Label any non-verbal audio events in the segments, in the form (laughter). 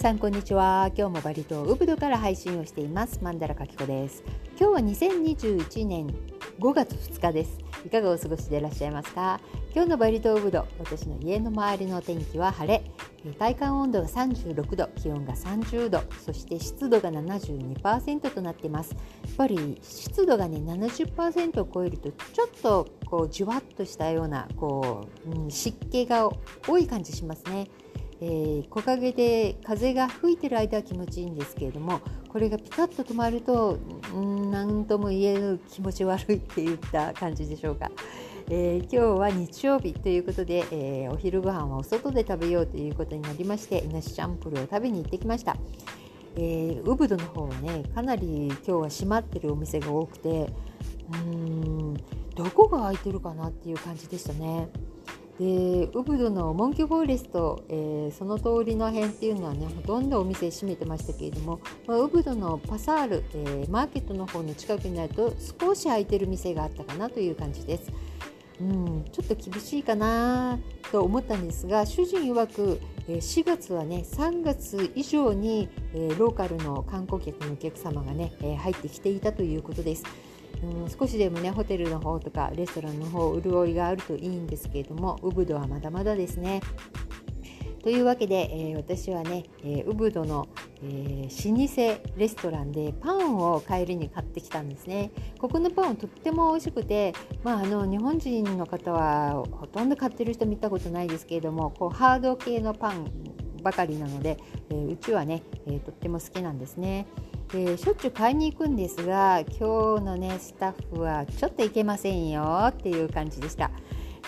さんこんにちは。今日もバリ島ウブドから配信をしています。マンダラカキコです。今日は2021年5月2日です。いかがお過ごしでいらっしゃいますか？今日のバリ島ウブド私の家の周りの天気は晴れ。体感温度が36度気温が30度そして湿度が72%となっています。やっぱり湿度がね70%を超えるとちょっとこうじわっとしたようなこう、うん、湿気が多い感じしますね。えー、木陰で風が吹いてる間は気持ちいいんですけれどもこれがピタッと止まると何とも言える気持ち悪いっていった感じでしょうか。えー、今日は日曜日ということで、えー、お昼ご飯はお外で食べようということになりましていなしチャンプルを食べに行ってきました。えー、ウブドの方はねかなり今日は閉まってるお店が多くてうーんどこが空いてるかなっていう感じでしたね。でウブドのモンキーフォーレスト、えー、その通りの辺っていうのはねほとんどお店閉めてましたけれども、まあ、ウブドのパサール、えー、マーケットの方の近くになると少し空いてる店があったかなという感じです。うん、ちょっと厳しいかなと思ったんですが主人曰く4月はね3月以上にローカルの観光客のお客様がね入ってきていたということです。うん、少しでもねホテルの方とかレストランの方潤いがあるといいんですけれどもウブドはまだまだですね。というわけで、えー、私はね、えー、ウブドの、えー、老舗レストランでパンを帰りに買ってきたんですね。ここのパンはとっても美味しくて、まあ、あの日本人の方はほとんど買ってる人見たことないですけれどもこうハード系のパンばかりなので、えうちはね、えとっても好きなんですね。でしょっちゅう買いに行くんですが今日のねスタッフはちょっといけませんよっていう感じでした、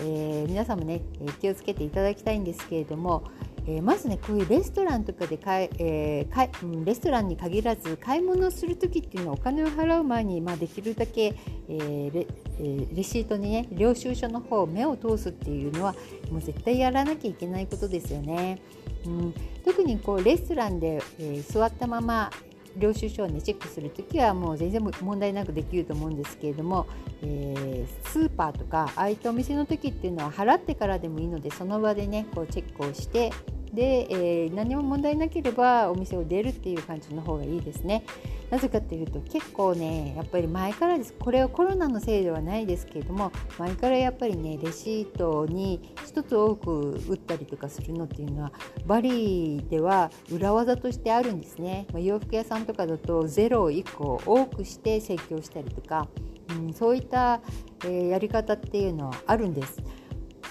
えー、皆さんもね気をつけていただきたいんですけれども、えー、まずねこういうレストランとかで買い、えー、かいうんレストランに限らず買い物する時っていうのはお金を払う前に、まあ、できるだけ、えーレえー、レシートにね領収書の方目を通すっていうのはもう絶対やらなきゃいけないことですよね。うん、特にこうレストランで、えー、座ったまま領収書を、ね、チェックする時はもう全然問題なくできると思うんですけれども、えー、スーパーとかああいったお店の時っていうのは払ってからでもいいのでその場でねこうチェックをしてで、えー、何も問題なければお店を出るっていう感じの方がいいですね。なぜかっていうと結構ねやっぱり前からですこれはコロナのせいではないですけれども前からやっぱりねレシートに1つ多く打ったりとかするのっていうのはバリーでは裏技としてあるんですね、まあ、洋服屋さんとかだと0を1個多くして請求したりとか、うん、そういった、えー、やり方っていうのはあるんです。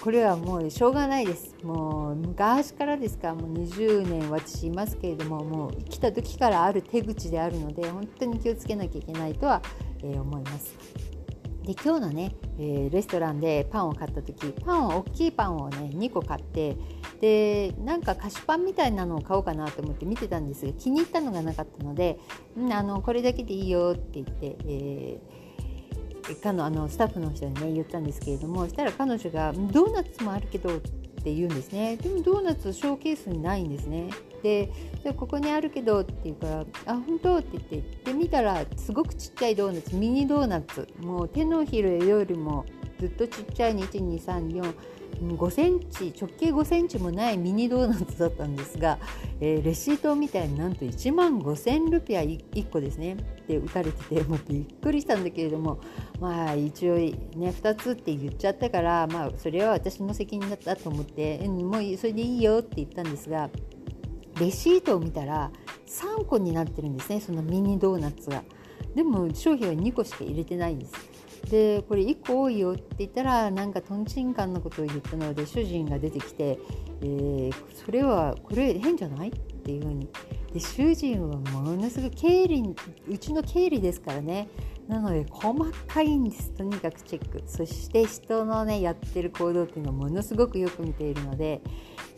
これはもうしょうがないですもう昔からですか？もう20年私いますけれどももう来た時からある手口であるので本当に気をつけなきゃいけないとは、えー、思います。で今日のね、えー、レストランでパンを買った時パンは大きいパンをね2個買ってでなんか菓子パンみたいなのを買おうかなと思って見てたんですが気に入ったのがなかったので、うん、あのこれだけでいいよって言って、えーかのあのスタッフの人にね言ったんですけれどもしたら彼女が「ドーナツもあるけど」って言うんですねでもドーナツショーケースにないんですねでここにあるけどって言うから「あ本当?」って言って行ってみたらすごくちっちゃいドーナツミニドーナツもう手のひらよりもずっとちっちゃい1234 5センチ直径5センチもないミニドーナツだったんですが、えー、レシートを見たらなんと1万5000ルピア 1, 1個ですねって打たれててもうびっくりしたんだけれどもまあ一応ね2つって言っちゃったからまあそれは私の責任だったと思って、うん、もうそれでいいよって言ったんですがレシートを見たら3個になってるんですねそのミニドーナツが。でも商品は2個しか入れてないんです。でこれ1個多いよって言ったらなんかとんちんかんなことを言ったので主人が出てきて、えー、それはこれ変じゃないっていうふうに。で主人はものすごい経理うちの経理ですからね。なので細かいんです。とにかくチェック。そして人のねやってる行動っていうのをものすごくよく見ているので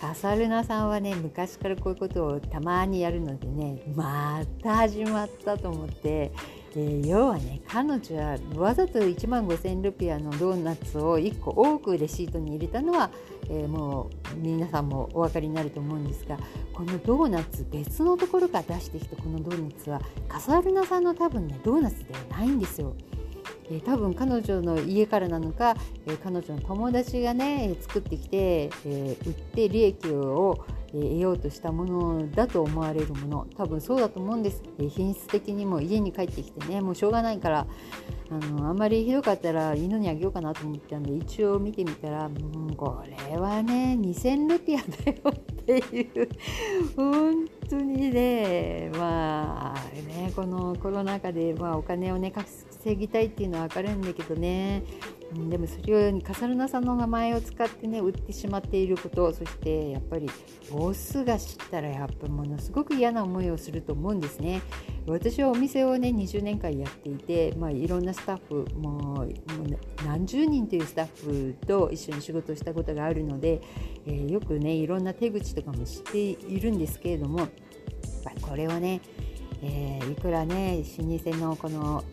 カサルナさんはね昔からこういうことをたまにやるのでねまた始まったと思って。えー、要はね彼女はわざと1万5,000ルピアのドーナツを1個多くレシートに入れたのは、えー、もう皆さんもお分かりになると思うんですがこのドーナツ別のところから出してきたこのドーナツはカサルナさんの多分ねドーナツではないんですよ。えー、多分彼女の家からなのか、えー、彼女の友達がね作ってきて、え、売って利益を、得ようとしたものだと思われるもの多分そうだと思うんです、え品質的にも家に帰ってきてねもうしょうがないからあのあんまりひどかったら犬にあげようかなと思ったんで一応見てみたら、うん、これはね2000ルピアだよっていう本当にねまあねこのコロナ禍で、まあ、お金をね稼ぎたいっていうのは分かるんだけどね。でもそれをカサルナさんの名前を使ってね売ってしまっていることそしてやっぱりボスが知ったらやっぱものすごく嫌な思いをすると思うんですね。私はお店をね20年間やっていて、まあ、いろんなスタッフもう何十人というスタッフと一緒に仕事をしたことがあるので、えー、よくねいろんな手口とかも知っているんですけれどもこれはね、えー、いくらね老舗のこの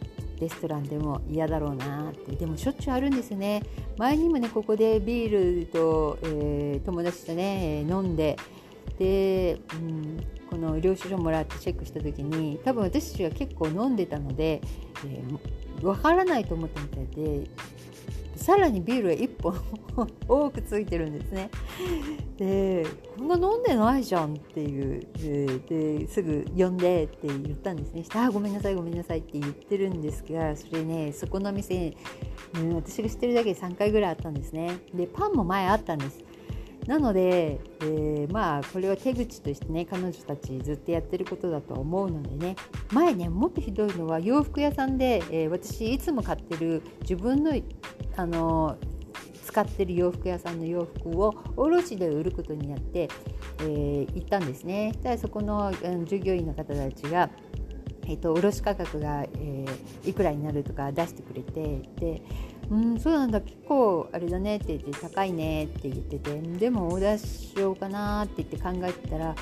レストランでも嫌だろうなって。でもしょっちゅうあるんですね。前にもねここでビールと、えー、友達とね飲んで。で、うん、この領収書もらってチェックした時に多分私たちは結構飲んでたので、えー、分からないと思ったみたいでさらにビールが1本 (laughs) 多くついてるんですね。でこんな飲んでないじゃんっていうですぐ呼んでって言ったんですね。あごめんなさいごめんなさいって言ってるんですがそれねそこの店、うん、私が知ってるだけで3回ぐらいあったんですね。でパンも前あったんです。なので、えー、まあこれは手口としてね彼女たちずっとやってることだと思うのでね前ねもっとひどいのは洋服屋さんで、えー、私いつも買ってる自分のあの使ってる洋服屋さんの洋服を卸で売ることによって、えー、行ったんですね。でそこの、うん、従業員の方たちがえーと、卸価格が、えー、いくらになるとか出してくれてでうんそうなんだ結構あれだねって言って高いねって言っててでもオーダーしようかなって言って考えてたら、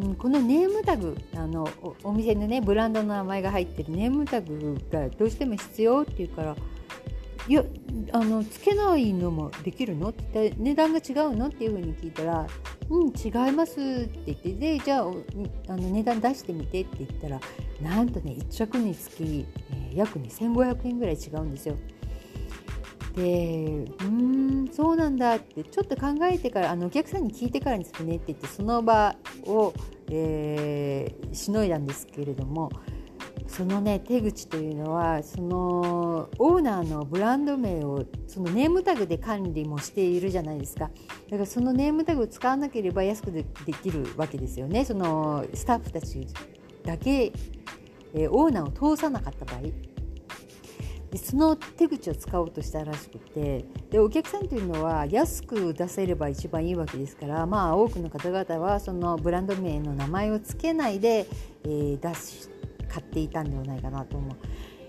うん、このネームタグあのお店のねブランドの名前が入ってるネームタグがどうしても必要って言うからいやあのつけないのもできるの？って値段が違うの？っていうふうに聞いたら「うん違います」って言ってでじゃああの値段出してみてって言ったらなんとね1着につき、えー、約2500円ぐらい違うんですよ。でうーんそうなんだってちょっと考えてからあのお客さんに聞いてからにするねって言ってその場を、えー、しのいだんですけれどもそのね手口というのはそのオーナーのブランド名をそのネームタグで管理もしているじゃないですか。だからそのネームタグを使わなければ安くできるわけですよね。そのスタッフたちだけ、え、オーナーを通さなかった場合。でその手口を使おうとしたらしくて。でお客さんというのは安く出せれば一番いいわけですからまあ多くの方々はそのブランド名の名前を付けないで、えー、出し買っていたんではないかなと思う。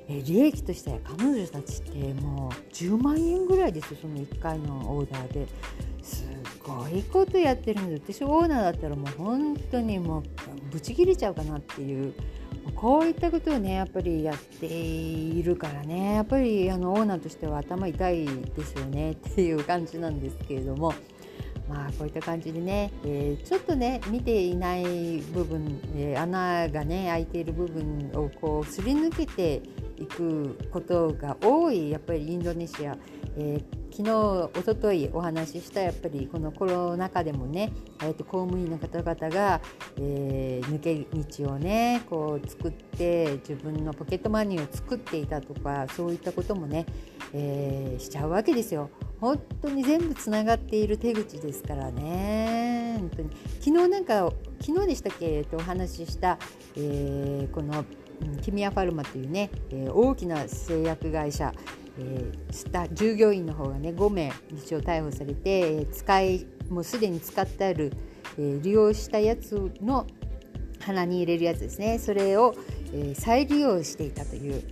え利益としては彼女たちってもう10万円ぐらいですよその1回のオーダーですごいことやってるんで私オーナーだったらもう本当にもうブチ切れちゃうかなっていうこういったことをねやっぱりやっているからねやっぱりあのオーナーとしては頭痛いですよねっていう感じなんですけれども。まあこういった感じでね、えー、ちょっとね見ていない部分、えー、穴がね開いている部分をこうすり抜けていくことが多いやっぱりインドネシア、えー、昨日おとといお話ししたやっぱりこのコロナ禍でもねあえて公務員の方々が、えー、抜け道をねこう作って自分のポケットマネーを作っていたとかそういったこともね、えー、しちゃうわけですよ。本当に全部つながっている手口ですからね。本当に。昨日なんか昨日でしたっけ？えっとお話しした、えー、このキミアファルマというね、えー、大きな製薬会社、えー、従業員の方がね5名一応逮捕されて使いもうすでに使ってある、えー、利用したやつの鼻に入れるやつですね。それを、えー、再利用していたという、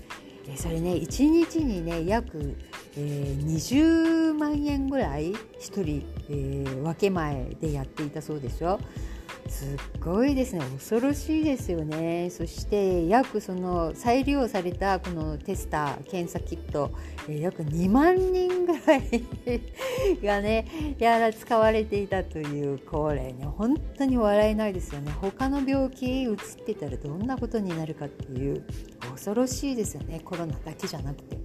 それね1日にね約、えー、20万円ぐらい1人、えー、分け前でやっていたそうですよ。すっごいですね。恐ろしいですよね。そして約その再利用されたこのテスター検査キット、約2万人ぐらいがね (laughs) やら使われていたというこれね本当に笑えないですよね。他の病気移ってたらどんなことになるかっていう。恐ろしいですよねコロナだけじゃなくて。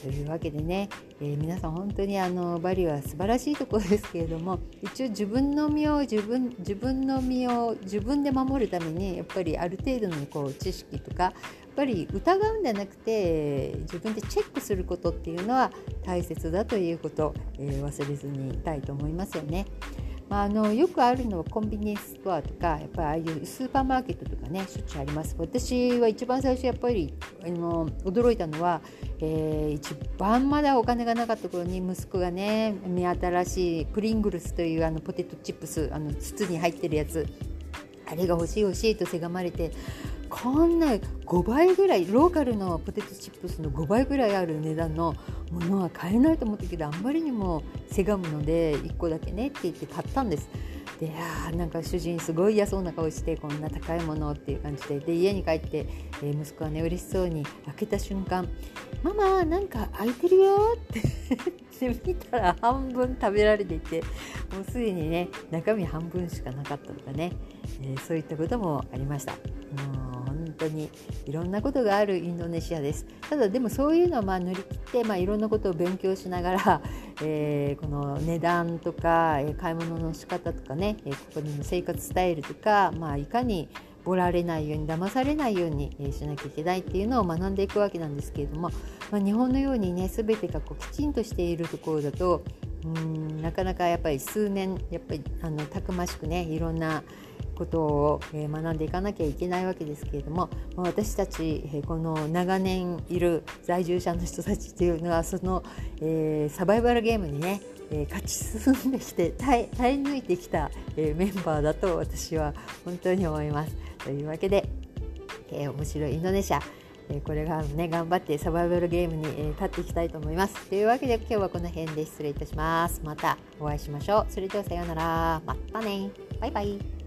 というわけでね、えー、皆さん本当にあのバリは素晴らしいところですけれども一応自分の身を自分自分の身を自分で守るためにやっぱりある程度のこう知識とかやっぱり疑うんじゃなくて自分でチェックすることっていうのは大切だということ、えー、忘れずにいたいと思いますよね。まあ、あのよくあるのはコンビニエンスストアとかやっぱりああいうスーパーマーケットとかねしょっちゅうあります。私は一番最初やっぱりあの驚いたのは、えー、一番まだお金がなかった頃に息子がね目新しいプリングルスというあのポテトチップスあの筒に入ってるやつあれが欲しい欲しいとせがまれてこんな5倍ぐらいローカルのポテトチップスの5倍ぐらいある値段のものは買えないと思ったけどあんまりにもせがむので1個だけねって言って買ったんです。であなんか主人すごい嫌そうな顔してこんな高いものっていう感じでで家に帰って、えー、息子はね嬉しそうに開けた瞬間「ママなんか開いてるよ」って (laughs) 見たら半分食べられていてもうすでにね中身半分しかなかったとかね、えー、そういったこともありました。うん当にいろんなことがあるインドネシアです。ただでもそういうのはまあ乗り切って、まあ、いろんなことを勉強しながら、(laughs) えー、この値段とか、買い物の仕方とかね、ここでの生活スタイルとか、まあ、いかにボられないように騙されないようにしなきゃいけないっていうのを学んでいくわけなんですけれども、まあ、日本のようにね全てがこうきちんとしているところだとうんなかなかやっぱり数年やっぱりあのたくましくねいろんなことを学んでいかなきゃいけないわけですけれども私たちこの長年いる在住者の人たちっていうのはその、えー、サバイバルゲームにね勝ち進んできて耐え抜いてきたメンバーだと私は本当に思います。というわけで、えー、面白いインドネシアこれがね頑張ってサバイバルゲームに勝っていきたいと思います。というわけで今日はこの辺で失礼いたします。またお会いしましょう。それではさようなら。またね。バイバイ。